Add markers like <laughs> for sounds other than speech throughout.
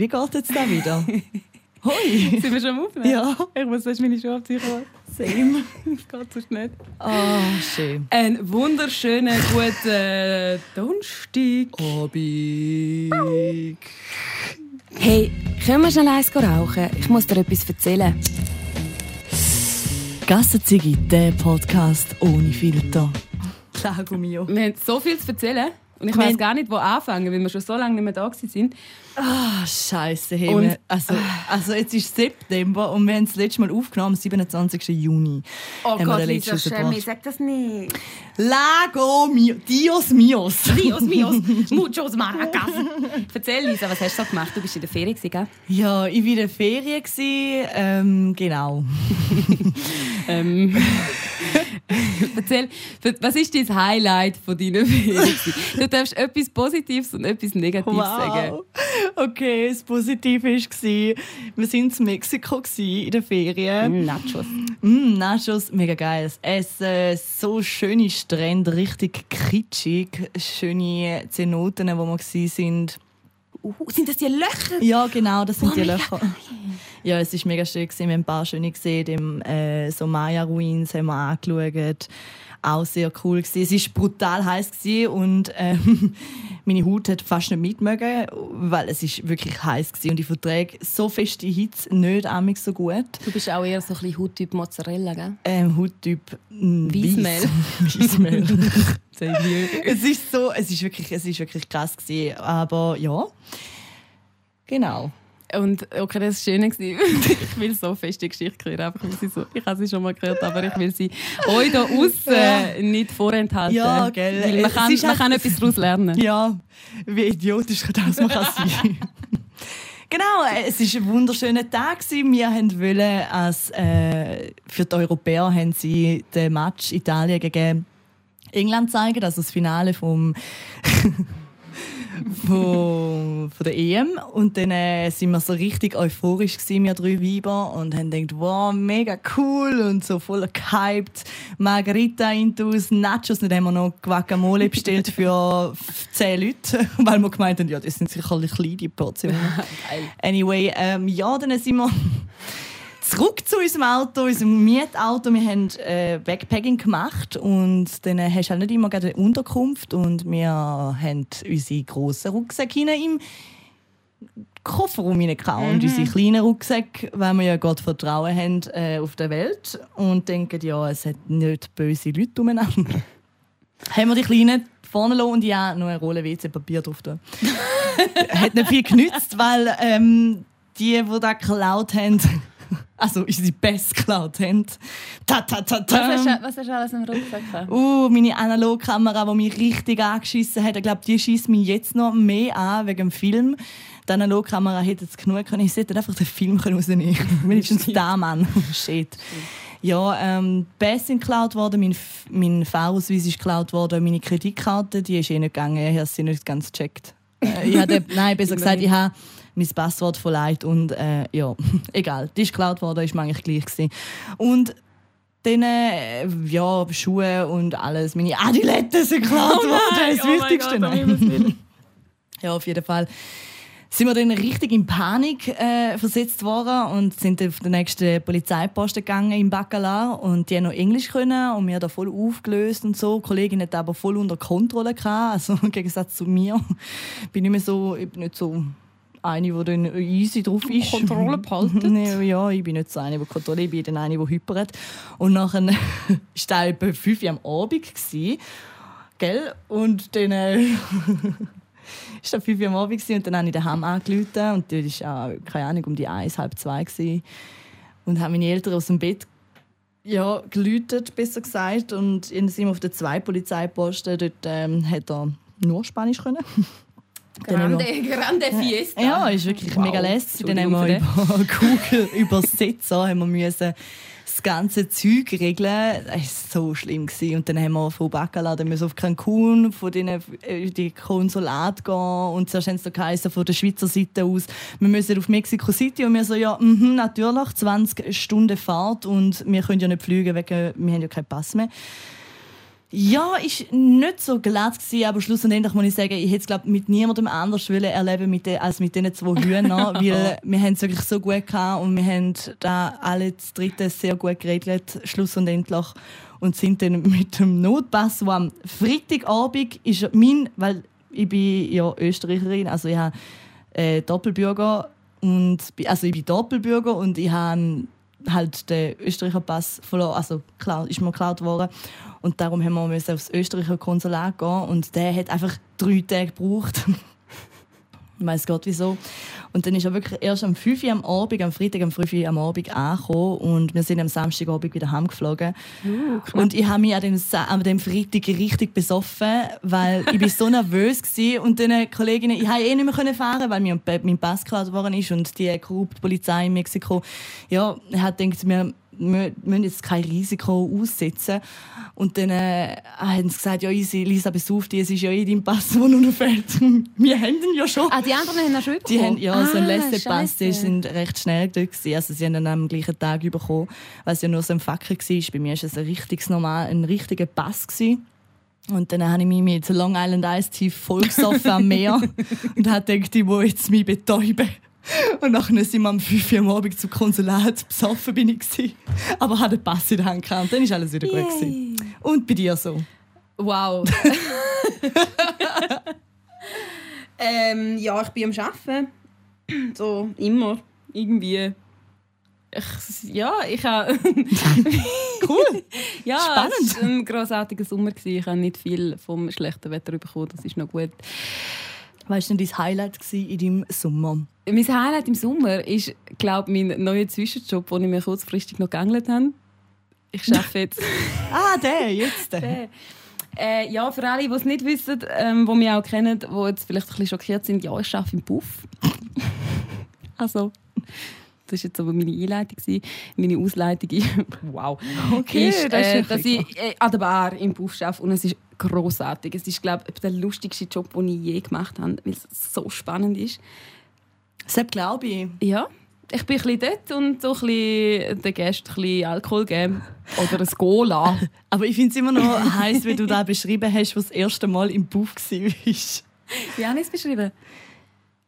Wie geht jetzt da wieder? <laughs> Hoi! Sind wir schon am Aufnehmen? Ja. Ich muss erst meine Schuhe abziehen. Same. <laughs> Das geht sonst nicht. Ah, schön. Ein wunderschöner, guter Donnerstag. Abig. Hey, können wir schnell eins rauchen? Ich muss dir etwas erzählen. Gassenzigi, der Podcast ohne Filter. Lago mio. Wir haben so viel zu erzählen. Und ich weiß gar nicht, wo anfangen, weil wir schon so lange nicht mehr da sind. Ah, Scheiße. Hey, Und- wir- also, also jetzt ist September und wir haben das letzte Mal aufgenommen am 27. Juni. Oh den letzten rausgebracht. sag das nicht. Lago mio. Dios mios. Dios mios, <laughs> muchos maracas. Erzähl, Lisa, was hast du so gemacht? Du bist in der Ferien, gewesen, gell? Ja, ich war in der Ferien. gewesen, Ähm, genau. <laughs> <laughs> Ähm, <laughs> erzähl, was ist dein Highlight von deiner Ferien? Du darfst etwas Positives und etwas Negatives sagen. Wow. Okay, das Positive war, wir waren in Mexiko in der Ferien. Nachos. Mm, Nachos, mega geil. Essen, so schöne Strände, richtig kitschig. Schöne Zenoten, wo wir waren. Uh, sind das die Löcher? Ja, genau, das sind Oh, die Löcher. Ja, es war mega schön. gewesen. Wir haben ein paar schöne gesehen. Im äh, so Maya-Ruins haben wir angeschaut. Auch sehr cool. Gewesen. Es war brutal heiß und ähm, <laughs> meine Haut hat fast nicht mitmögen, weil es ist wirklich heiß war. Und ich verträge so fest die Hitze nicht amig so gut. Du bist auch eher so ein bisschen Hauttyp Mozzarella, gell? Ähm, Hauttyp mm, Weissmehl. Weiss- <laughs> Weissmehl. <laughs> es ist so, es ist wirklich, es ist wirklich krass gewesen. Aber ja, genau. Und okay, das war schön. <laughs> ich will so fest die Geschichte hören. Einfach, weil sie so, ich habe sie schon mal gehört, aber ich will sie euch da außen nicht vorenthalten. Ja, gell. Weil man kann, man halt- kann etwas daraus lernen. Ja, wie idiotisch <laughs> das man kann sein. Genau, äh, es war ein wunderschöner Tag. Wir wollten als äh, für die Europäer haben sie den Match Italien gegen England zeigen, also das Finale vom <laughs> von, von der EM und dann äh, sind wir so richtig euphorisch gewesen, wir drei Weiber und haben gedacht, wow, mega cool und so voll gehypt. Margarita intus, Nachos, dann haben wir noch Guacamole bestellt für <laughs> 10 Leute, weil wir gemeint haben, ja, das sind sicherlich kleine Portionen. <laughs> Anyway, ähm, ja, dann sind wir zurück zu unserem Auto, unserem Mietauto. Wir haben äh, Backpacking gemacht und dann hast du halt nicht immer gerade eine Unterkunft und wir haben unsere grossen Rucksäcke im Kofferraum hineingehauen und unsere kleinen Rucksäcke, weil wir ja Gott Vertrauen haben äh, auf der Welt und denken, ja, es hat nicht böse Leute umeinander. <laughs> haben wir die kleinen vorne lassen und ja, noch eine Rolle WC-Papier drauf tun. <laughs> hat nicht viel genützt, weil ähm, die, die da geklaut haben, <laughs> also unsere Best geklaut haben, ta ta ta ta. Was hast, was hast du alles im Rucksack? Uh, meine Analogkamera, die mich richtig angeschissen hat. Ich glaube, die schießt mich jetzt noch mehr an wegen dem Film. Die Analogkamera hätte es genug können. Ich hätte einfach den Film rausnehmen können. <laughs> Wenigstens da, Mann. <laughs> Shit. Ja, ähm, die Bass sind geklaut worden, mein, F- mein Fahrausweis ist geklaut worden, meine Kreditkarte, die ist eh nicht gegangen, ich habe sie nicht ganz gecheckt. Äh, ich habe, nein, besser gesagt, ich habe mein Passwort verleiht und äh, ja, <laughs> egal, die ist geklaut worden, ist mir eigentlich gleich gewesen. Und dann, äh, ja, Schuhe und alles, meine Adiletten sind geklaut worden, das ist das Wichtigste. Nein. <laughs> Ja, auf jeden Fall sind wir dann richtig in Panik äh, versetzt worden und sind auf den nächsten Polizeiposten gegangen im Baccalar und die haben noch Englisch können und wir da voll aufgelöst und so. Die Kollegin hat aber voll unter Kontrolle gehabt, also <laughs> im Gegensatz zu mir bin ich, mehr so, ich bin nicht so eine, die dann easy drauf ist. Kontrolle behalten. Nee, <laughs> ja, ich bin nicht so eine, die Kontrolle, ich bin dann eine, die hypert. Und nachher <laughs> war da etwa 5 Uhr am Abend. Gewesen, gell? Und dann... Äh, <laughs> ist dann 5 Uhr am Abend und dann habe ich daheim angerufen und dort war auch, keine Ahnung, um die 1, halb 2 gewesen. und habe meine Eltern aus dem Bett ja, geläutet, besser gesagt. Und dann sind wir auf den zwei Polizeiposten. Dort ähm, hat er nur Spanisch können. Dann haben wir- Grande, grande Fiesta. ja, ist wirklich Wow. mega lässig. Dann haben wir über <laughs> Google Übersetzer haben wir müssen das ganze Zeug regeln. Das war so schlimm. Gewesen. Und dann haben wir von Bacala dann müssen auf Cancun, von denen, äh, die Konsulat gehen. Und zuerst haben sie geheißen, von der Schweizer Seite aus, wir müssen auf Mexico City. Und wir so, ja, mhm, natürlich, 20 Stunden Fahrt. Und wir können ja nicht fliegen, wegen, wir haben ja keinen Pass mehr. Ja, ist nicht so glatt gewesen, aber schlussendlich muss ich sagen, ich hätte es glaub, mit niemandem anders erleben mit de, als mit diesen zwei Hühnern, <laughs> weil wir haben es wirklich so gut gehabt und wir haben da alle das dritte sehr gut geregelt, schlussendlich und sind dann mit dem Notpass, wo am Freitagabend ist mein, weil ich bin ja Österreicherin, also ich habe äh, Doppelbürger und also ich bin Doppelbürger und ich habe halt den Österreicher Pass verloren, also klar, ist mir geklaut worden. Und darum haben wir aufs Österreicher Konsulat gehen. Und der hat einfach drei Tage gebraucht. <laughs> ich weiß Gott wieso. Und dann ist er wirklich erst am 5 Uhr am Abend, am Freitag am 5 Uhr am Abend angekommen und wir sind am Samstagabend wieder heimgeflogen. Uh, und ich habe mich an dem, an dem Freitag richtig besoffen, weil ich bin so <laughs> nervös war und den Kolleginnen, ich konnte eh nicht mehr fahren, weil mir mein Pass geklaut worden ist und die korrupte Polizei in Mexiko, ja, hat gedacht, wir wir müssen jetzt kein Risiko aussetzen. Und dann äh, haben sie gesagt, ja, easy, Lisa, besuch dich, es ist ja eh dein Pass, der nur noch fehlt. <laughs> wir haben ihn ja schon. Ah, die anderen haben ihn schon bekommen? Die haben, ja, ah, so ein Lässepass, die sind recht schnell dort gewesen. Also sie haben ihn am gleichen Tag bekommen, weil es ja nur so ein Facker war. Bei mir war es ein, richtiges, normal, ein richtiger Pass. Gewesen. Und dann habe ich mich mit Long Island Ice Tea vollgesoffen am Meer <laughs> und habe gedacht, ich will jetzt mich betäuben. <laughs> Und nachher sind wir am 5 Uhr am Abend zum Konsulat. Besoffen bin ich. Gewesen. Aber hatte den Pass in der Hand gehabt. Dann war alles wieder Yay. gut. Gewesen. Und bei dir so? Wow. <laughs> ähm, ja, ich bin am Arbeiten. So, immer. Irgendwie. Ich, ja, ich habe. <laughs> cool! ja, Spannend! Es war ein grossartiger Sommer. Ich habe nicht viel vom schlechten Wetter bekommen. Das ist noch gut. Was war denn dein Highlight in deinem Sommer? Mein Highlight im Sommer ist, glaube ich, mein neuer Zwischenjob, den ich mir kurzfristig noch geangelt habe. Ich arbeite jetzt. <laughs> ah, der, jetzt der. Äh, ja, für alle, die es nicht wissen, ähm, die mich auch kennen, die jetzt vielleicht ein bisschen schockiert sind, ja, ich arbeite im Puff. <laughs> also, das war jetzt aber meine Einleitung, meine Ausleitung. <laughs> wow. Okay, ist, äh, dass ich äh, an der Bar im Puff arbeite und es ist großartig. Es ist, glaube ich, der lustigste Job, den ich je gemacht habe, weil es so spannend ist. Das glaube ich. Ja. Ich bin ein dort und so ein bisschen den Gästen ein bisschen Alkohol geben. Oder ein Cola. <laughs> Aber ich finde es immer noch heiß, wie du da beschrieben hast, was das erste Mal im Buff war. Wie habe ich es beschrieben?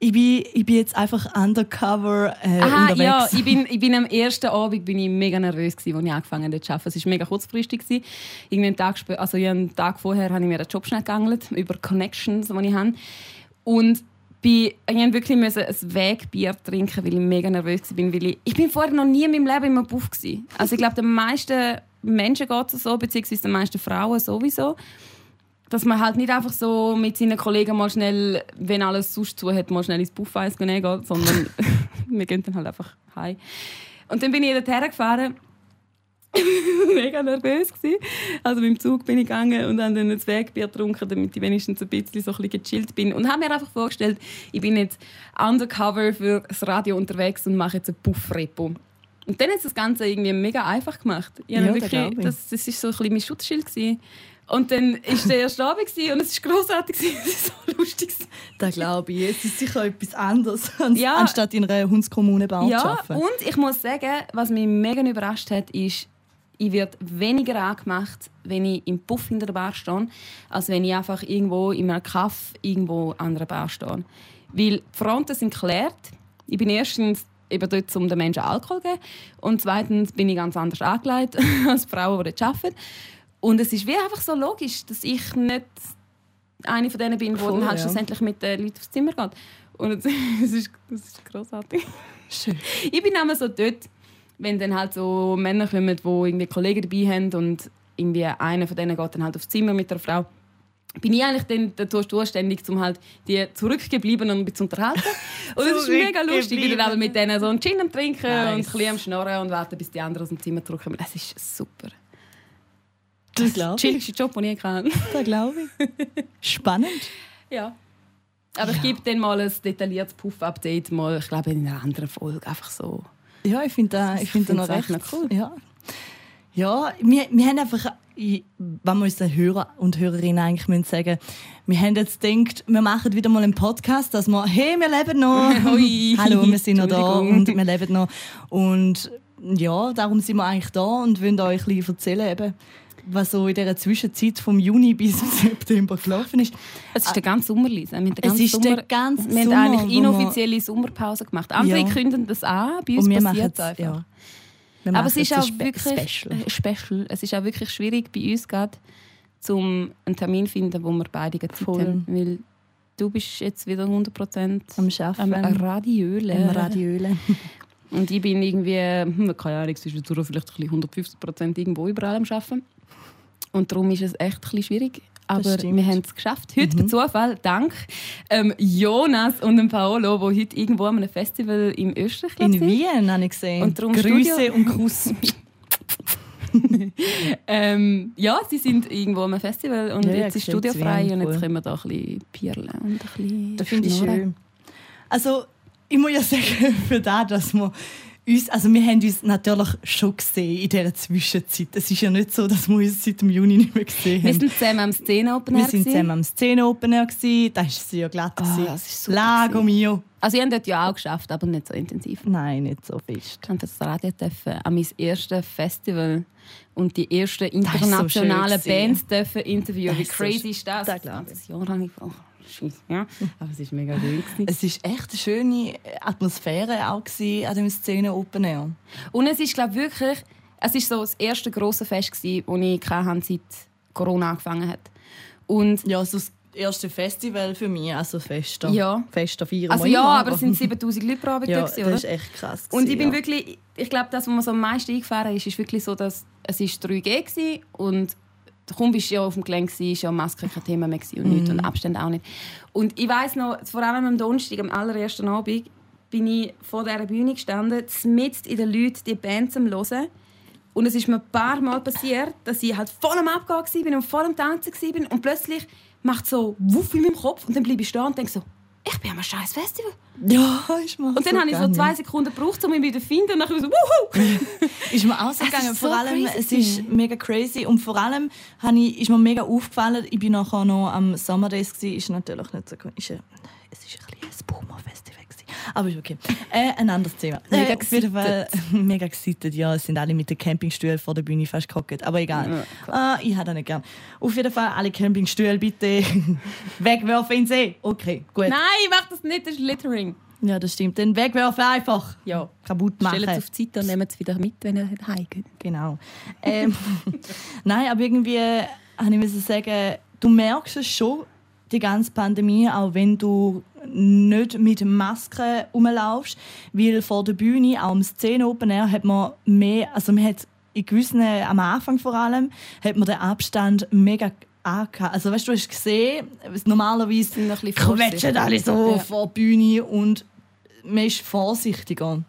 Ich bin, ich bin jetzt einfach undercover äh, Aha, unterwegs. ja, ich bin, ich bin am ersten Abend bin ich mega nervös gewesen, als ich angefangen habe zu arbeiten. Es war mega kurzfristig. Gewesen. Irgendwie einen Tag, also einen Tag vorher habe ich mir einen Job schnell geangelt, über Connections, die ich habe. Und bin, ich musste wirklich ein Wegbier trinken, weil ich mega nervös war. Weil ich, ich bin vorher noch nie in meinem Leben im Buff. Gewesen. Also ich glaube, den meisten Menschen geht es so, beziehungsweise den meisten Frauen sowieso dass man halt nicht einfach so mit seinen Kollegen mal schnell, wenn alles sonst zu hat, mal schnell ins Buffeis gehen geht, sondern <laughs> wir gehen dann halt einfach heim. Und dann bin ich dorthin gefahren <laughs> mega nervös gewesen. Also mit dem Zug bin ich gegangen und habe dann ein Wegbier getrunken, damit ich wenigstens ein bisschen so ein bisschen gechillt bin. Und habe mir einfach vorgestellt, ich bin jetzt undercover für das Radio unterwegs und mache jetzt ein Puff-Repo. Und dann ist das Ganze irgendwie mega einfach gemacht. Ich ja, wirklich, das, das ist so ein bisschen mein Schutzschild gewesen. Und dann war der erste Abend und es war grossartig. <laughs> Es war so lustig. Das glaube ich. Es ist sicher etwas anderes, <laughs> ja. anstatt in einer Hundskommune Bau ja, zu arbeiten. und ich muss sagen, was mich mega überrascht hat, ist, ich werde weniger angemacht, wenn ich im Puff hinter der Bar stehe, als wenn ich einfach irgendwo in einem Kaff irgendwo an einer Bar stehe. Weil die Fronten sind geklärt. Ich bin erstens eben dort, um den Menschen Alkohol zu geben. Und zweitens bin ich ganz anders angelegt <laughs> als Frauen, die dort arbeiten. Und es ist wie einfach so logisch, dass ich nicht eine von denen bin, die dann halt ja. schlussendlich mit den Leuten aufs Zimmer geht. Und es ist, <laughs> es ist großartig. Schön. Ich bin immer so dort, wenn dann halt so Männer kommen, die irgendwie Kollegen dabei haben und irgendwie einer von denen geht dann halt aufs Zimmer mit der Frau bin ich eigentlich dann dazu zuständig, um halt die Zurückgebliebenen ein bisschen zu unterhalten. <laughs> Und es ist mega lustig. Ich bin dann mit denen so einen Gin am Trinken nice. und ein bisschen am Schnurren und warten, bis die anderen aus dem Zimmer zurückkommen. Das ist super. Das glaube ich. Chilligste Job, den ich kann. Das glaube ich. Spannend. Ja. Aber ja. ich gebe dann mal ein detailliertes Puff-Update, ich glaube in einer anderen Folge, einfach so. Ja, ich finde das, ich find das noch recht cool. Ja, ja wir, wir haben einfach, wenn wir unseren Hörer und Hörerinnen eigentlich müssen sagen wir haben jetzt gedacht, wir machen wieder mal einen Podcast, dass wir, hey, wir leben noch. <laughs> Hallo, wir sind noch da und wir leben noch. Und ja, darum sind wir eigentlich da und wollen euch ein bisschen erzählen, eben, was so in dieser Zwischenzeit vom Juni bis <laughs> September gelaufen ist. Es ist der ganze Sommer, Lisa. Wir haben Es ist Sommer, der ganze wir haben eigentlich inoffizielle Sommerpause gemacht. Andere Ja. kündigen das an, bei uns Und passiert es einfach. ja. Aber es ist auch Spe- wirklich Special. äh, special. Es ist auch wirklich schwierig bei uns gerade, um einen Termin zu finden, wo wir beide Zeit Voll. haben. Weil du bist jetzt wieder 100% Am am Arbeiten. Radiöle. Im Radiöle. Und ich bin irgendwie, hm, keine Ahnung, zwischendurch vielleicht ein bisschen 150% irgendwo überall am Arbeiten. Und darum ist es echt ein bisschen schwierig. Aber wir haben es geschafft. Heute per Zufall, dank ähm, Jonas und dem Paolo, die heute irgendwo an einem Festival im Österreich In sind. Wien habe ich gesehen. Und darum Grüße Studio- und Kuss. <laughs> Ähm, ja, sie sind irgendwo am Festival und Ja, jetzt ist ich Studio sehe frei Wien, und jetzt können wir da ein bisschen pierlen und ein bisschen Das finde ich schön. Also, ich muss ja sagen, <laughs> für das, dass wir uns, also wir haben uns natürlich schon gesehen in dieser Zwischenzeit. Es ist ja nicht so, dass wir uns seit dem Juni nicht mehr gesehen Wir haben. sind zusammen am Szene-Open Wir gewesen. zusammen am Szene-Open Air. gewesen. Das war sehr glatt. Ah, gewesen. das ist super Lago mio. Also, ich habe dort ja auch geschafft, aber nicht so intensiv. Nein, nicht so fest. Ich durfte das Radio dürfen, an mein erstes Festival und die ersten so internationalen schön Bands dürfen interviewen. Das Wie so crazy ist das? das ich. 20 Jahre lang. Oh, Scheiße, ja. Aber es ist mega cool. gewesen. Es war echt eine schöne Atmosphäre auch gewesen an dem Szene-Open Air. Und es ist, glaube wirklich, es ist so das erste grosse Fest gsi, das ich hatte, seit Corona angefangen hat. Und Ja, also das erste Festival für mich, also Fester. Ja. Fester feiern also ja, aber es sind 7000 Leute pro Abend ja, das gewesen, oder? ist echt krass. Und ich bin gewesen, wirklich, ich glaube, das, was mir so am meisten eingefahren ist, ist wirklich so, dass es ist 3G war und kaum bist du ja auf dem Gelände, war ja Maske kein Thema mehr und nichts Mhm. und Abstände auch nicht. Und ich weiß noch, vor allem am Donnerstag, am allerersten Abend, bin ich vor dieser Bühne gestanden, mitten in den Leuten die Band zu hören. Und es ist mir ein paar Mal passiert, dass ich halt voll am Abgehen war und voll am Tanzen war und plötzlich macht so Wuff in meinem Kopf und dann bleibe ich stehen und denke so, ich bin am scheiß Festival. Ja, ist mir Und dann habe ich so zwei Sekunden gebraucht, um mich wieder zu finden und dann so, wuhu! <laughs> Ist mir auch so Es gegangen. ist so vor allem, crazy es ist mega crazy. Und vor allem habe ich, ist mir mega aufgefallen, ich bin nachher noch am Summer Days, gewesen, ist natürlich nicht so. Ist es ist ein bisschen ein Boomer-Festival. Aber ist okay. Äh, ein anderes Thema. Mega äh, <laughs> mega excited. Ja, es sind alle mit den Campingstühlen vor der Bühne fast gehockt. Aber egal. ah, ich habe das nicht gern. Auf jeden Fall alle Campingstühle bitte <laughs> wegwerfen in See. Okay, gut. Nein, mach das nicht, das ist Littering. Ja, das stimmt. Dann wegwerfen einfach. Ja. Kaputt machen. Stellt es auf die Seite und nehmt es wieder mit, wenn ihr heimgeht. Genau. Ähm, <laughs> Nein, aber irgendwie äh, habe ich sagen, du merkst es schon, die ganze Pandemie, auch wenn du nicht mit Maske rumlaufst, weil vor der Bühne, auch am Szene Open Air, hat man mehr, also man hat in gewissen, am Anfang vor allem, hat man den Abstand mega angehabt. Also weißt du, du hast gesehen, normalerweise Sind noch ein bisschen quetschen alle so Ja. vor der Bühne und man ist vorsichtiger.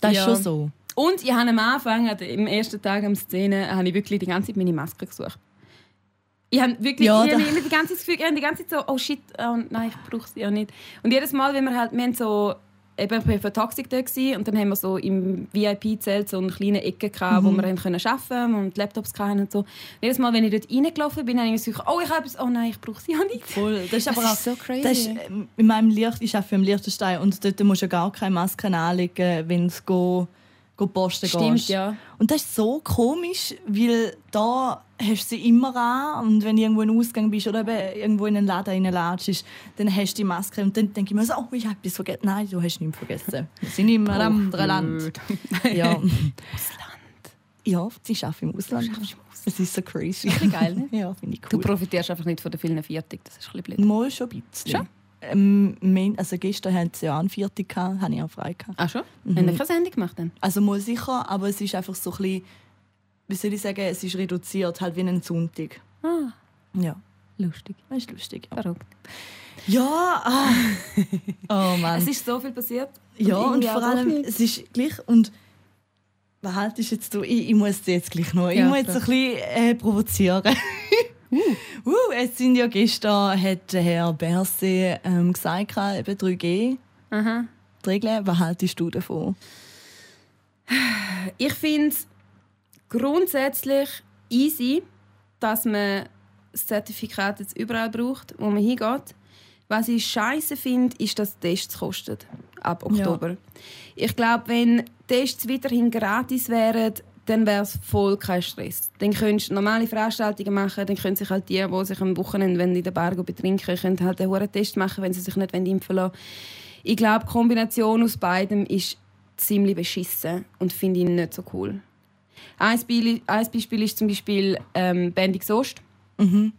Das Ja. ist schon so. Und ich habe am Anfang, also im ersten Tag am Szene, habe ich wirklich die ganze Zeit meine Maske gesucht. Ich habe wirklich Ja, ich habe immer die ganze Zeit, das Gefühl, ich habe die ganze Zeit so, oh shit, oh, nein, ich brauche sie ja nicht. Und jedes Mal, wenn wir halt, wir haben so, eben, ich war für Toxic da gewesen, und dann haben wir so im VIP-Zelt so eine kleine Ecke gehabt, Mhm. wo wir haben können arbeiten und Laptops hatten und so. Und jedes Mal, wenn ich dort reingelaufen bin, habe ich gedacht, oh, ich habe etwas, oh nein, ich brauche sie ja nicht. Voll. Das ist Das aber auch ist so crazy. Das ist, ähm, in meinem Licht, ich arbeite im Liechtenstein und dort musst du ja gar keine Masken anlegen, wenn go, go posten Stimmt, gehst. ja. Und das ist so komisch, weil da hast du sie immer an und wenn du irgendwo in den Ausgang bist oder eben irgendwo in einen Laden reinlatschst, dann hast du die Maske und dann denke ich mir so, oh, ich habe etwas vergessen. Nein, du hast nichts vergessen. Wir sind in einem anderen Land. <laughs> Ja. Ausland. ja, sie arbeiten im Ausland. Es ist so crazy. Ist geil, ne? <laughs> Ja, finde ich Du cool. profitierst einfach nicht von den vielen Viertig, das ist ein bisschen blöd. Mal schon ein bisschen. Schon? Ähm, also gestern hatten sie ja einen Viertel, gehabt, habe ich auch frei. Ach schon? Mhm. Haben wir keine Sendung gemacht dann? Also mal sicher, aber es ist einfach so ein bisschen, wie soll ich sagen, es ist reduziert, halt wie ein Sonntag. Ah, Ja, lustig. das ist lustig. Ja, Verrückt. ja ah. <laughs> oh Mann. Es ist so viel passiert. ja, und vor allem, es ist gleich, und was haltest jetzt du? Ich, ich muss jetzt gleich noch, ich Ja, muss jetzt ein bisschen äh, provozieren. <laughs> uh, es sind ja gestern, hat der Herr Berse ähm, gesagt, eben 3G, Aha. die Regeln. Was haltest du davon? Ich finde es grundsätzlich easy, dass man das Zertifikat jetzt überall braucht, wo man hingeht. Was ich scheiße finde, ist, dass Tests kosten ab Oktober. Ich glaube, wenn Tests weiterhin gratis wären, dann wäre es voll kein Stress. Dann könntest du normale Veranstaltungen machen, dann können sich halt die, die sich am Wochenende in den Bergen betrinken können halt einen Test machen, wenn sie sich nicht impfen lassen Ich glaube, die Kombination aus beidem ist ziemlich beschissen und finde ich nicht so cool. Ein Beispiel, ein Beispiel ist zum Beispiel ähm, Bändig Soest, Mhm.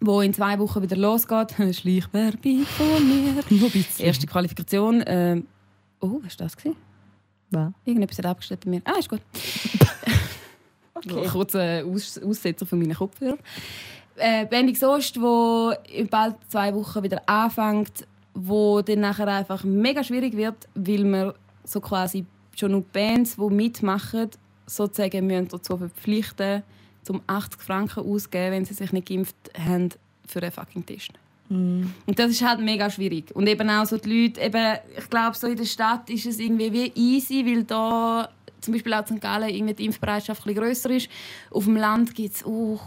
wo in zwei Wochen wieder losgeht. <laughs> Schleichwerbung von mir. <laughs> Nur. Erste Qualifikation. Ähm, oh, was war das? Gewesen? Was? Irgendetwas hat abgestellt bei mir. Ah, ist gut. <laughs> okay. Kurzer Aus Aussetzer von meinen Kopfhörern. Äh, Bändig Soest, wo in bald zwei Wochen wieder anfängt, wo dann nachher einfach mega schwierig wird, weil wir so quasi schon nur Bands, die mitmachen, sozusagen müssen dazu verpflichten, um 80 Franken auszugeben, wenn sie sich nicht geimpft haben, für einen fucking Test. Und das ist halt mega schwierig. Und eben auch so die Leute, eben, ich glaube, so in der Stadt ist es irgendwie wie easy, weil da zum Beispiel auch in St. Gallen irgendwie die Impfbereitschaft ein bisschen grösser ist. Auf dem Land gibt es oh,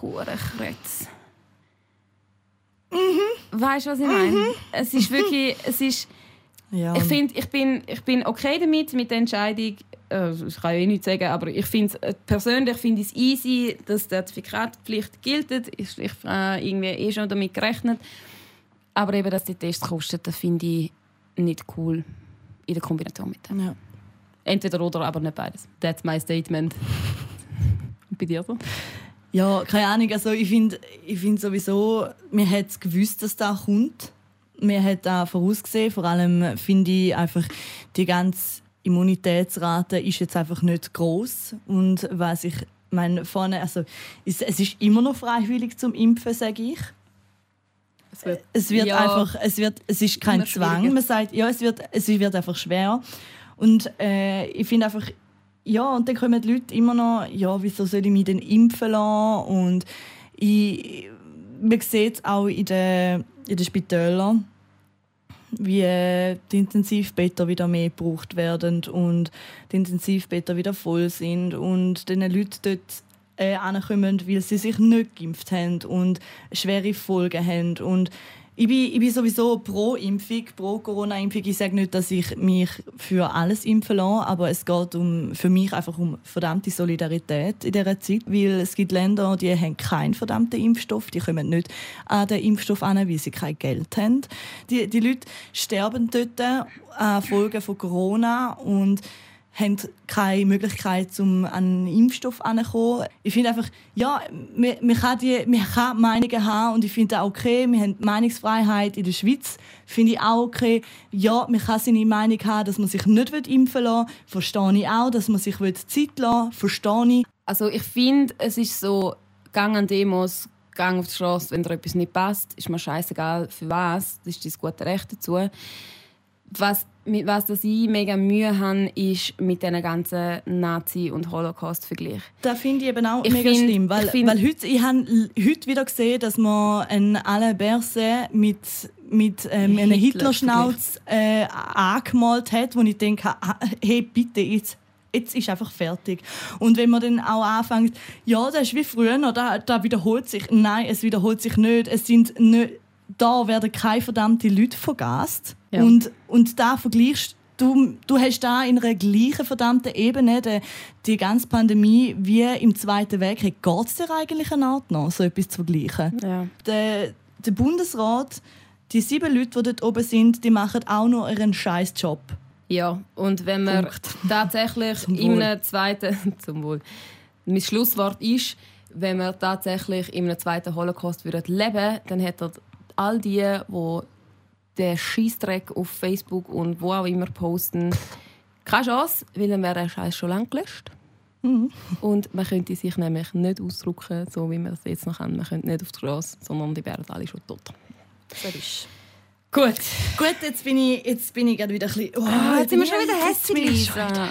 Kretz. Weißt du, was ich meine? Es ist wirklich, es ist, Ja. ich finde, ich bin, ich bin okay damit, mit der Entscheidung. Äh, ich kann ja eh nichts sagen, aber ich finde äh, persönlich finde ich es easy, dass die Zertifikatpflicht gilt. Ich, habe irgendwie eh schon damit gerechnet. Aber eben, dass die Tests kosten, das finde ich nicht cool in der Kombination mit dem. ja. Entweder oder, aber nicht beides. That's my statement. <laughs> Bei dir so? Ja, keine Ahnung. Also ich finde ich find sowieso, man hat gewusst, dass das kommt. Man hat da vorausgesehen. Vor allem finde ich einfach, die ganze Immunitätsrate ist jetzt einfach nicht groß Und was ich meine, vorne, also es, es ist immer noch freiwillig zum Impfen, sage ich. Es wird Es wird Ja. einfach, es wird, es ist kein Zwang. Man sagt, ja, es wird, es wird einfach schwer. Und äh, ich finde einfach, ja, und dann kommen die Leute immer noch, ja, wieso soll ich mich denn impfen lassen? Und ich, man sieht es auch in den, in den Spitälern, wie äh, die Intensivbetten wieder mehr gebraucht werden und die Intensivbetten wieder voll sind und den Leute dort äh, ankommen, weil sie sich nicht geimpft haben und schwere Folgen haben. Und ich bin, ich bin sowieso pro Impfung, pro Corona-Impfung. Ich sage nicht, dass ich mich für alles impfen lasse, aber es geht um, für mich einfach um verdammte Solidarität in dieser Zeit, weil es gibt Länder, die haben keinen verdammten Impfstoff, die kommen nicht an den Impfstoff an, weil sie kein Geld haben. Die, die Leute sterben dort an Folgen von Corona und haben keine Möglichkeit, um an einen Impfstoff heranzukommen. Ich finde einfach, ja, man, man, kann die, man kann Meinungen haben und ich finde das okay. Wir haben Meinungsfreiheit in der Schweiz, finde ich auch okay. Ja, man kann seine Meinung haben, dass man sich nicht impfen lassen will. Verstehe ich auch, dass man sich Zeit lassen will. Verstehe ich. Also ich finde, es ist so, gang an Demos, gang auf die Straße, wenn dir etwas nicht passt, ist mir scheißegal für was, das ist dein gute Recht dazu. Was, mit was das ich mega Mühe habe, ist mit diesen ganzen Nazi- und Holocaust-Vergleich. Das finde ich eben auch Ich mega find- schlimm, weil, ich find- weil heute, ich habe heute wieder gesehen, dass man einen Alain Berset mit, mit ähm, einer Hitler- Hitlerschnauz äh, angemalt hat, wo ich denke, ah, hey, bitte, jetzt, jetzt ist einfach fertig. Und wenn man dann auch anfängt, ja, das ist wie früher, da, da wiederholt sich. Nein, es wiederholt sich nicht. Es sind nicht da werden keine verdammte Leute vergast. Ja. Und, und da vergleichst du, du hast da in einer gleichen verdammten Ebene die, die ganze Pandemie wie im Zweiten Weltkrieg. Geht es dir eigentlich eine Art noch, so etwas zu vergleichen? Ja. Der, der Bundesrat, die sieben Leute, die dort oben sind, die machen auch nur ihren scheiß Job. Ja, und wenn man Punkt. <laughs> tatsächlich in einem zweiten, <laughs> zum Wohl, mein Schlusswort ist, wenn wir tatsächlich in einem zweiten Holocaust würden leben, dann hätten all die, die den Scheißdreck auf Facebook und wo auch immer posten, keine Chance, weil dann wäre der Scheiß schon lange gelöscht. Mhm. Und man könnte sich nämlich nicht ausdrücken, so wie wir das jetzt noch haben. Man könnte nicht auf die Straße, sondern die wären alle schon tot. Gut. Gut, jetzt bin ich, jetzt bin ich gerade wieder ein bisschen... Oh, Ah, jetzt sind wir schon wieder ich- jetzt bin hässig, ich schon Lisa.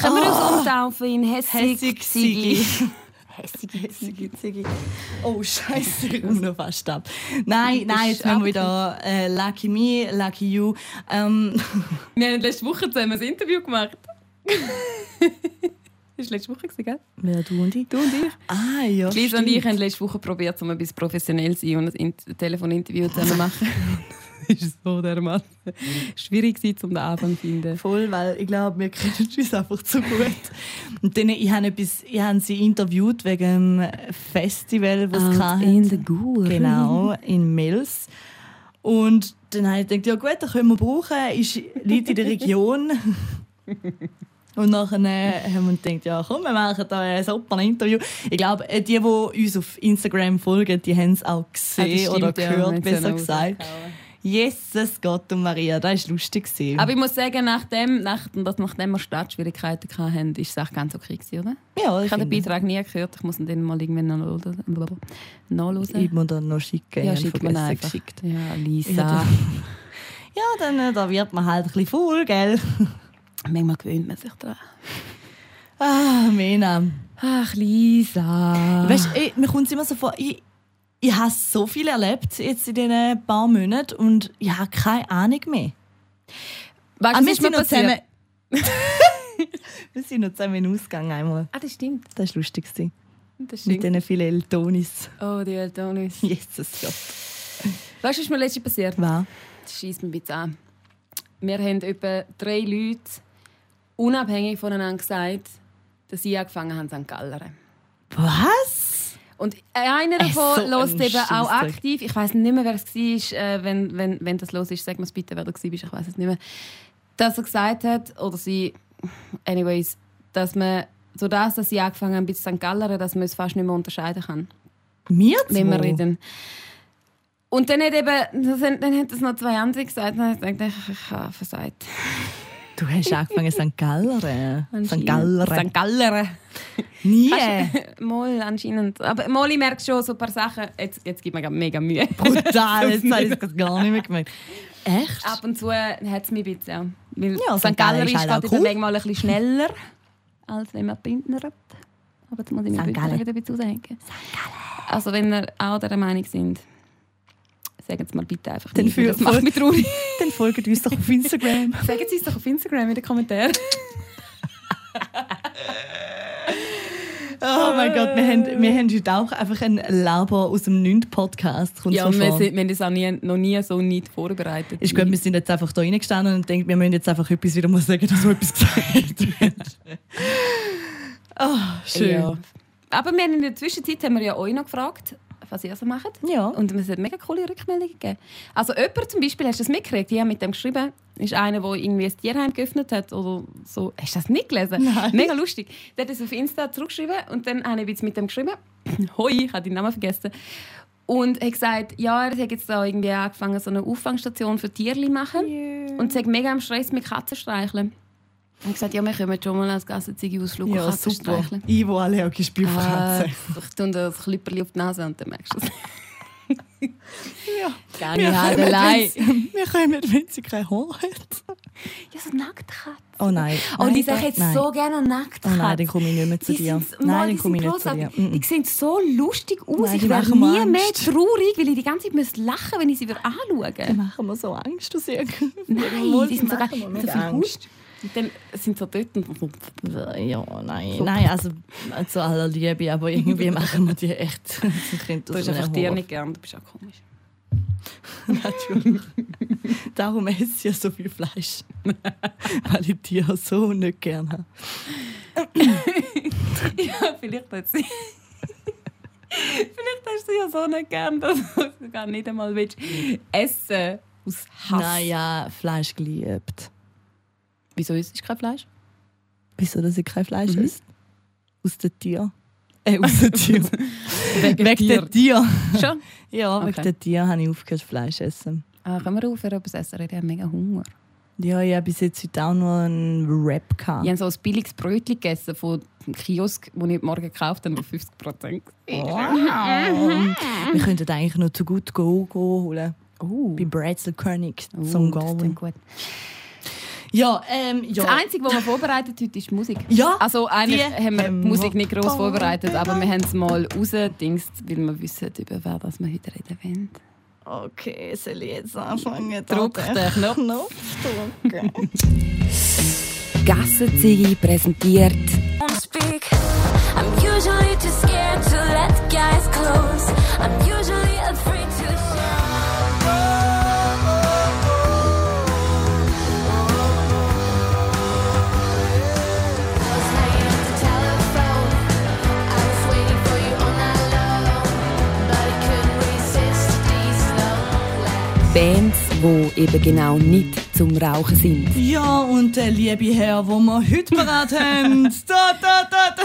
Können wir uns umtaufen in hässig, Hässig, Sigi. Hässige Ziggy. Oh, Scheiße, ich komme noch fast ab. Nein, nein, jetzt machen wir wieder äh, Lucky Me, Lucky You. Ähm, <laughs> Wir haben letzte Woche zusammen ein Interview gemacht. <laughs> das war letzte Woche, gell? wer du und ich? Du und ich. Ah, ja. Lisa und ich haben letzte Woche probiert, um ein bisschen professionell zu sein und ein In- Telefoninterview zusammen zu machen. <laughs> <laughs> ist so dermaßen schwierig gewesen, um den Abend zu finden. Voll, weil ich glaube, wir kennen uns einfach zu gut. Und dann, ich habe, etwas, ich habe sie interviewt wegen dem Festival, das Out sie hatten. in the Gur. Genau, in Mels. Und dann habe ich gedacht, ja gut, das können wir brauchen, ist, liegt in der Region. <laughs> Und nachher haben wir gedacht, ja komm, wir machen da ein super Interview. Ich glaube, äh, die, die uns auf Instagram folgen, die haben es auch gesehen oder gehört, besser gesagt. Jesus Gott und Maria, das war lustig. Aber ich muss sagen, nachdem, nach, dass- nachdem wir Startschwierigkeiten hatten, ist es auch ganz okay, oder? ja, Ich habe den Beitrag nie gehört. Ich muss ihn dann mal irgendwann nachhören. Ich muss dann noch schicken. Ja, ich man vergessen einfach. geschickt. Ja, Lisa. <laughs> Ja, dann äh, da wird man halt ein bisschen faul, gell? <laughs> Manchmal gewöhnt man sich daran. Ah, Mena. Ach, Lisa. Weißt du, ey, mir kommt es immer so vor, ich, ich habe so viel erlebt jetzt in diesen paar Monaten und ich habe keine Ahnung mehr. wir was ist mir passiert? zusammen. <laughs> wir sind noch zusammen ausgegangen einmal. Ah, das stimmt. Das war lustig. Das Mit stimmt. diesen vielen Eltonis. Oh, die Eltonis. <laughs> Jesus Gott. Weißt du, was ist mir letztens passiert? Was? Das schießt ein bisschen an. Wir haben etwa drei Leute unabhängig voneinander gesagt, dass sie angefangen haben, St. Gallern. Was? Und einer davon so ein hört eben auch aktiv. Ich weiß nicht mehr, wer es war. Äh, wenn, wenn, wenn das los ist, sag mir bitte, wer da war. Ich weiß es nicht mehr. Dass er gesagt hat, oder sie, anyways, dass man, so das, dass sie angefangen haben, bis St. Gallern, dass man es fast nicht mehr unterscheiden kann Wir wenn wir reden. Und dann hat eben, dann, hat es noch zwei andere gesagt, und dann habe ich gedacht, ich, ich habe versagt. Du hast angefangen St. Galleren. St. Galleren. St. Galleren. Nie. Mal anscheinend. Aber mal, ich merke schon so ein paar Sachen, jetzt, jetzt gibt mir gerade mega Mühe. Brutal, jetzt <laughs> habe ich es gar nicht mehr gemerkt. Echt? Ab und zu hat es mich ein bisschen. Weil Ja, St. Galler ist halt halt cool. manchmal ein bisschen schneller, als wenn man Bündner hat. Aber jetzt muss ich mir ein bisschen raushängen. Also wenn ihr auch dieser Meinung sind, sagen Sie mal bitte einfach Dann nicht, für- das macht mich traurig. <laughs> Dann folgt uns doch auf Instagram. Sagen Sie es doch auf Instagram in den Kommentaren. Oh mein Gott, wir haben, wir haben heute auch einfach einen Laber aus dem 9. Podcast. Ja, so wir, sind, wir haben das auch nie, noch nie so nicht vorbereitet. Ist gut, wir sind jetzt einfach da reingestanden und denken, wir müssen jetzt einfach etwas wieder mal sagen, dass so etwas gesagt wird. <laughs> oh, schön. Ja. Aber wir haben in der Zwischenzeit haben wir ja euch noch gefragt, was ihr so macht. Ja. Und es hat mega coole Rückmeldungen gegeben. Also jemand zum Beispiel, hast du das mitgekriegt? Ich habe mit dem geschrieben, ist einer, der irgendwie ein Tierheim geöffnet hat oder so. Hast du das nicht gelesen? Nein. Mega lustig. Der hat es auf Insta zurückgeschrieben und dann habe ich jetzt mit dem geschrieben. <clears throat> Hoi, ich habe den Namen vergessen. Und er hat gesagt, ja, er hat jetzt da irgendwie angefangen, so eine Auffangstation für Tierli zu machen. Und sagt mega am Stress mit Katzen streicheln. Ich habe gesagt, ja, wir kommen schon mal als Gassenziege-Ausflug Ja, Katzen super. streicheln. Ich, wo allergisch bin auf Ah, Katzen. ich tue das Klipperli auf die Nase und dann merkst du es. <laughs> Ja. Nicht halt allein. Wir kommen, wenn sie kein Haar hat. Ja, so Nacktkatze. Oh nein. Oh, nein, da- ich hätte nein. so gerne eine Oh Nacktkatze. nein, dann komme ich nicht mehr zu Die dir. sind- Nein, dann die komme ich nicht zu dir. Die sehen so lustig aus. Nein, ich die wäre machen mir nie mehr Angst. traurig, weil ich die ganze Zeit müsste lachen wenn ich sie würde anschauen Dann machen wir so Angst, dass ich Nein, die sind sogar machen wir so viel Angst. Haut. Und dann sind sie so dort und Ja, nein. Nein, also zu aller Liebe, aber irgendwie <laughs> machen wir die echt. Du hast einfach nicht dir nicht gern, du bist auch komisch. Natürlich. <laughs> Darum esse ich ja so viel Fleisch. <laughs> Weil ich Tiere so nicht gerne habe. Ja, vielleicht hat sie. vielleicht hast du ja so nicht gern, dass du gar nicht einmal willst essen aus Hass. Naja, Fleisch geliebt. Wieso isst du kein Fleisch? Wieso, dass ich kein Fleisch Mhm. esse? Aus den Tieren. Äh, <laughs> aus den Tieren. <laughs> Wegen wegen den Tieren. Schon? <laughs> Ja, Okay. wegen den Tieren habe ich aufgehört, Fleisch zu essen. Ah, können wir aufhören, etwas essen? Ich habe mega Hunger. Ja, ich habe bis jetzt heute auch nur einen Wrap gehabt. Ich habe so ein billiges Brötchen gegessen von dem Kiosk, das ich Morgen gekauft habe, auf 50 Prozent. Wow. Wir könnten eigentlich noch zu gut go, go holen. Oh, Bei Bretzel König, oh zum das Gallen. Ja, ähm, ja. Das Einzige, was wir vorbereitet heute, ist die Musik. Ja, Also eigentlich die haben wir die Musik nicht groß vorbereitet, aber wir haben es mal rausgedingst, weil wir wissen, über wer das wir heute reden wollen. Okay, soll ich jetzt anfangen? Druck den Knopf. Knopf drücken. Gassenziege präsentiert speak. I'm usually too scared to let guys close. I'm usually afraid Bands, die eben genau nicht zum Rauchen sind. Ja, und der liebe Herr, wo wir heute parat haben. <laughs> Da, da, da, da.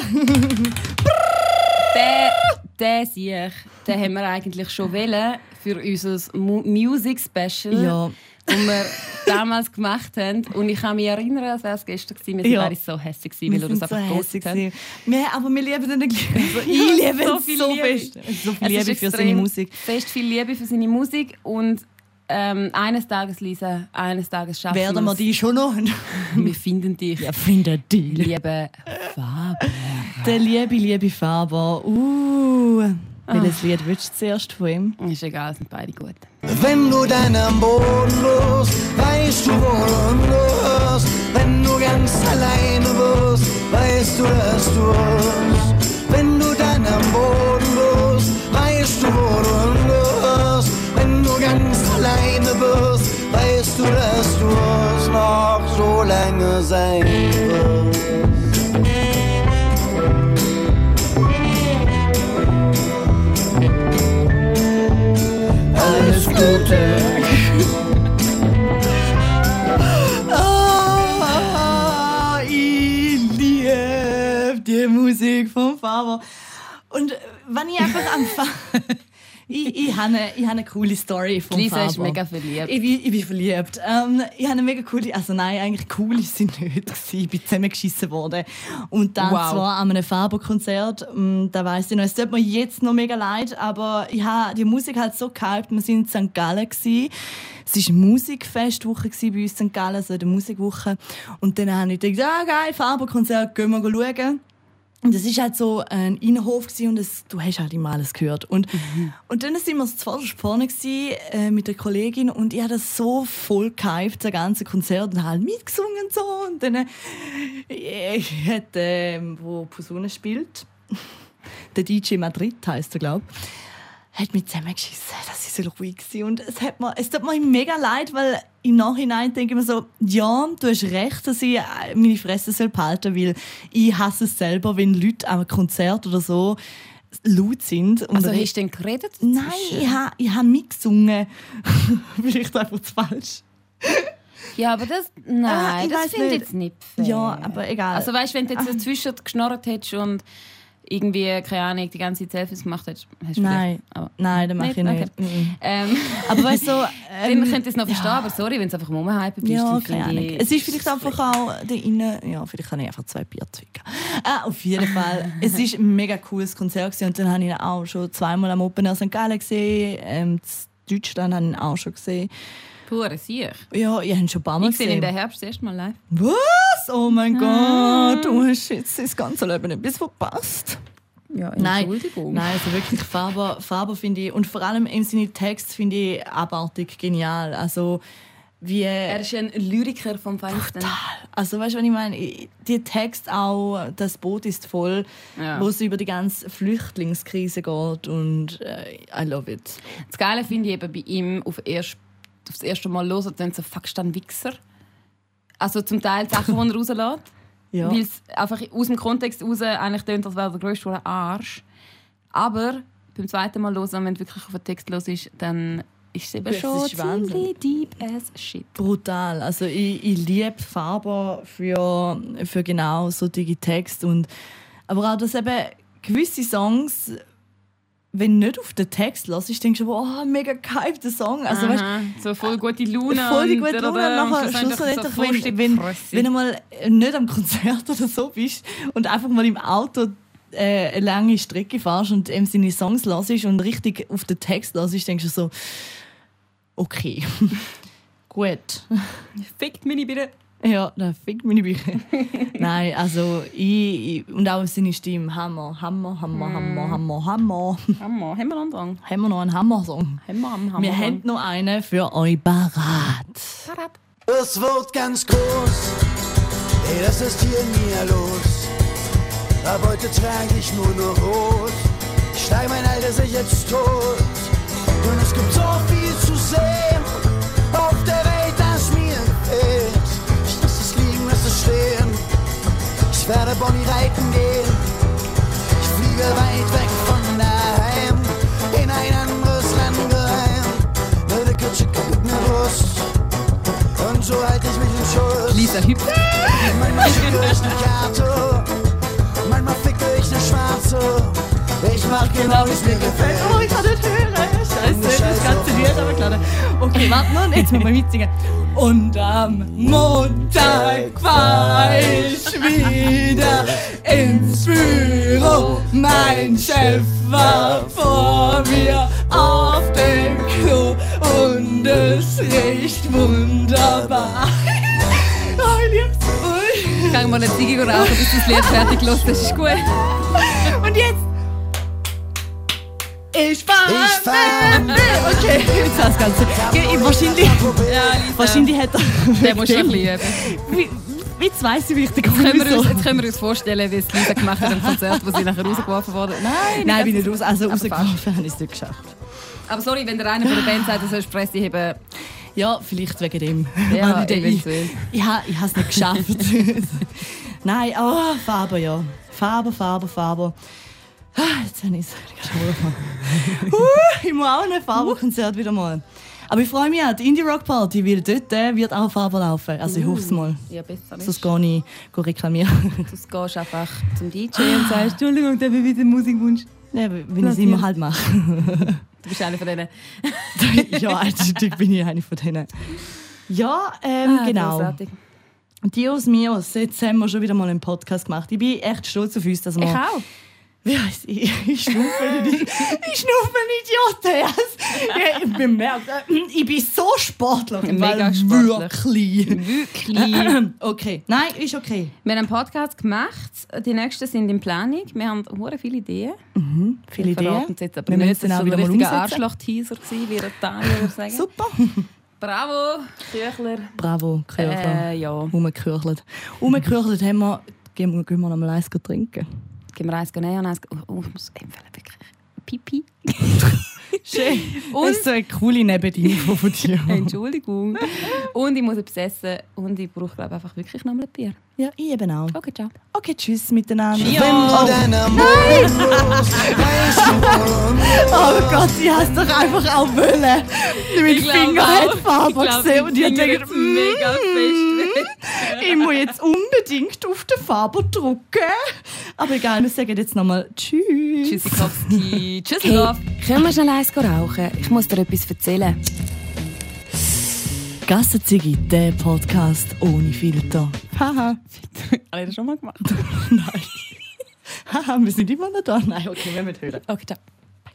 Der, der Sieg, den haben wir eigentlich schon wählen für unser Mu Music Special, Ja. das wir damals gemacht haben. Und ich kann mich erinnern, als wäre es gestern gewesen. Wir waren Ja. beide so hässlich, weil Wir er das sind so einfach hässlich gewesen. wir, Aber wir lieben ihn gleich. Also, ich liebe so ihn viel so Liebe. fest. So viel Es ist Liebe für seine Musik. Fest viel Liebe für seine Musik und ähm, eines Tages, Lisa, eines Tages schaffen Werden wir die schon noch? <laughs> Wir finden dich, Ja, finde die. liebe Faber. Der liebe, liebe Faber. Uh. Ah. Welches Lied willst du zuerst von ihm? Ist egal, sind beide gut. Wenn du dann am Boden bist, weißt du, du bist. Wenn du ganz alleine bist, weißt du, dass du bist. Sein wirst. Alles Gute. <laughs> Ah, die Musik von Faber. Und äh, wenn ich einfach anfange. <laughs> ich, ich habe eine, ich habe eine coole Story von Lisa Faber. ist mega verliebt. Ich bin, ich bin verliebt. Ähm, ich habe eine mega coole, also nein, eigentlich cool ist sie nicht. Ich bin zusammengeschissen worden. Und dann Wow. zwar an einem Faber-Konzert. Ähm, Da weiss ich noch, es tut mir jetzt noch mega leid, aber ich habe die Musik halt so gehypt. Wir waren in St. Gallen. Gewesen. Es war Musikfestwoche gewesen bei uns in St. Gallen, so eine Musikwoche. Und dann habe ich gedacht, ah geil, Faber-Konzert, gehen wir schauen. Und das ist halt so ein Innenhof und das, du hast halt immer alles gehört. Und, und dann sind wir zu vorderst vorne gewesen, äh, mit der Kollegin und ich habe das so voll gehypt, das ganze Konzert und halt mitgesungen und so. Und dann äh, ich hat, äh, wo Posaune spielt, <laughs> der DJ Madrid heißt er, glaube ich, hat mich zusammengeschissen, dass ich so ruhig war. Und es, hat mir, es tut mir mega leid, weil im Nachhinein denke ich mir so, ja, du hast recht, dass ich äh, meine Fresse soll behalten weil ich hasse es selber, wenn Leute am Konzert oder so laut sind. Und Also hast du denn geredet? Nein, dazwischen? ich habe ich ha mitgesungen. <laughs> Vielleicht einfach zu falsch. Ja, aber das. Ah, Nein, ich das finde ich nicht. jetzt nicht fair. Ja, aber egal. Also weißt du, wenn du jetzt dazwischen geschnorrt hättest und irgendwie, keine Ahnung, die ganze Zeit Selfies gemacht hast du Nein, Aber, nein, das mache ich Nicht? Mhm. ähm, Aber weißt du, <laughs> so, ähm, könnte ich es noch verstehen, aber sorry, wenn es einfach rumhypen bist, Ja, keine Ahnung. Es ist vielleicht einfach auch der Innen. Ja, vielleicht kann ich einfach zwei Bier zwicken. Äh, auf jeden Fall. <laughs> es ist ein mega cooles Konzert gewesen. und dann habe ich ihn auch schon zweimal am Open Air St. Gallen gesehen. Ähm, in Deutschland habe ich ihn auch schon gesehen. Pure Sieg. Ja, ich habe schon ein paar Mal Ich sehe ihn gesehen. im Herbst das erste Mal live. Was? Oh mein Ah. Gott, du hast jetzt das ganze Leben etwas verpasst. Ja, Nein, Entschuldigung. nein, also wirklich Faber, Faber finde ich und vor allem in seinen Text finde ich abartig genial. Also wie Er ist ein Lyriker vom Feinsten. Also weißt du, was ich meine? Die Text auch, das Boot ist voll, Ja. wo es über die ganze Flüchtlingskrise geht und äh, I love it. Das Geile finde ich eben bei ihm auf, erst, auf das erste Mal los, dann so «Fuck, ist ein Wichser». Also zum Teil Sachen, die er <laughs> rauslässt. Ja. Weil es einfach aus dem Kontext raus eigentlich klingt, als wäre der grösste Arsch. Aber beim zweiten Mal hören, wenn du wirklich auf den Text los ist, dann ist es eben Das schon ziemlich deep as shit. Brutal. Also ich, ich liebe Faber für, für genau solche Texte und aber auch, dass eben gewisse Songs wenn du nicht auf den Text hörst, denkst du, oh, mega gehypter Song. Also, weißt, Aha, so voll gute Laune. voll die gute Laune. oder- Und nachher schlussendlich so wenn, wenn, du mal nicht am Konzert <laughs> oder so bist und einfach mal im Auto äh, eine lange Strecke fährst und ihm seine Songs hörst und richtig auf den Text hörst, denkst du so, okay, <laughs> gut. Fickt mich bitte. Ja, das fickt meine Bücher. <laughs> Nein, also ich, ich und auch seine Stimme, Hammer, Hammer, Hammer, Hammer, Hammer, Hammer. Hammer, haben wir noch einen Drang? Haben wir noch einen Hammer-Song? Hammer, Hammer, Hammer. Wir haben noch einen für euch parat. Parat. Es wird ganz groß, ey, das ist hier in mir los. Ab heute trage ich nur noch rot. Ich steig mein Alter sich jetzt tot. Und es gibt so viel zu sehen Ich werde Bonnie reiten gehen. Ich fliege weit weg von daheim. In ein anderes Land geheim. Würde Kutsche gibt mir Brust. Und so halte ich mich in Schuss. Lisa hüpft. Manchmal schicke ich eine Karte. Manchmal ficke ich eine Schwarze. Ich mach genau, wie es mir gefällt. Oh, ich kann nicht hören. Scheiße, das ganze Lied, aber klar. Okay, warte mal, jetzt müssen wir mitsingen. Und am Montag fahr ich wieder ins Büro. Mein Chef war vor mir auf dem Klo und es riecht wunderbar. Oh, ich lieb's. Gehen wir mal eine Ziege rauchen, bis das Lied fertig los Das ist gut. Und jetzt. Ich fahr. Ich fahr. Okay, <laughs> jetzt das Ganze. Ja, wahrscheinlich, Lisa. wahrscheinlich hat er. Der muss schon ein bisschen üben. Wie, jetzt weiss ich, wie ich den Jetzt können, wir uns, jetzt können wir uns vorstellen, wie es Lisa gemacht hat am Konzert, wo sie nachher rausgeworfen wurde. Nein, Nein, bin nicht nicht raus. Also Aber rausgeworfen habe ich es nicht geschafft. Aber sorry, wenn der eine von der Band sagt, du sollst Presse heben. Ja, vielleicht wegen dem. Ja, Weil ich, ich, eventuell. ich, ha- ich habe es nicht geschafft. <laughs> Nein, oh, Faber, ja. Faber, Faber, Faber. Ah, Jetzt habe ich es. <laughs> uh, Ich muss auch ein Faber-Konzert wieder mal. Aber ich freue mich auch, die Indie-Rock-Party, weil dort äh, wird auch Faber laufen. Also ich hoffe es mal. Ja, besser Sonst gehe ich gehe reklamieren. Du gehst einfach zum DJ und sagst, Entschuldigung, darf ich wieder Musikwunsch? ja, wenn ich es immer halt mache. <laughs> Du bist einer von denen. <laughs> ja, eindeutig bin ich eine von denen. Ja, ähm, Ah, genau. grossartig. Dios mios, jetzt haben wir schon wieder mal einen Podcast gemacht. Ich bin echt stolz auf uns, dass wir... Ich auch. Wie heisst ich? Ich schnuffe nicht. Ich schnuffe nicht. Ja, ich bemerkt, äh, ich bin so sportlich. Mega sportlich. Wirklich. Wirklich. Okay, nein, ist okay. Wir haben einen Podcast gemacht. Die nächsten sind in Planung. Wir haben hure viele Ideen. Viele Wir verraten Ideen. es jetzt aber Wir nicht. müssen Das auch war wieder ein richtiger. Arschloch-Teaser, gewesen, wie der Daniel sagen. Super. Bravo, Küchler. Bravo, Kirchler. Äh, ja. Umgekürchelt. Umgekürchelt haben wir... Gehen wir, gehen wir noch mal eins trinken. Gehen wir eins näher und eins... Oh, oh, ich muss empfehlen, wirklich. Pipi. <laughs> Schön. Und- Das ist so eine coole Nebendinfo von dir. <laughs> Entschuldigung. und ich muss etwas essen und ich brauche glaube einfach wirklich nochmal ein Bier. Ja, ich eben auch. Okay, ciao. Okay, tschüss miteinander. Weißt du warum? <laughs> Oh Gott, sie hast doch einfach auch wollen. Mit glaub Finger auch. hat Ich Farbe glaub, gesehen und ich mein Finger denke, ist mega fest. Ich muss jetzt unbedingt auf den Farbe drücken. Aber egal, wir sagen jetzt nochmal Tschüss. Tschüssikowski. Tschüss, Hey, Love. können wir schnell eins rauchen? Ich muss dir etwas erzählen. Gassenzigi, der Podcast ohne Filter. Haha. <laughs> Habe ich das schon mal gemacht? Nein. <laughs> Haha, wir sind immer noch da. Nein, okay, wir müssen hören. Okay, ciao.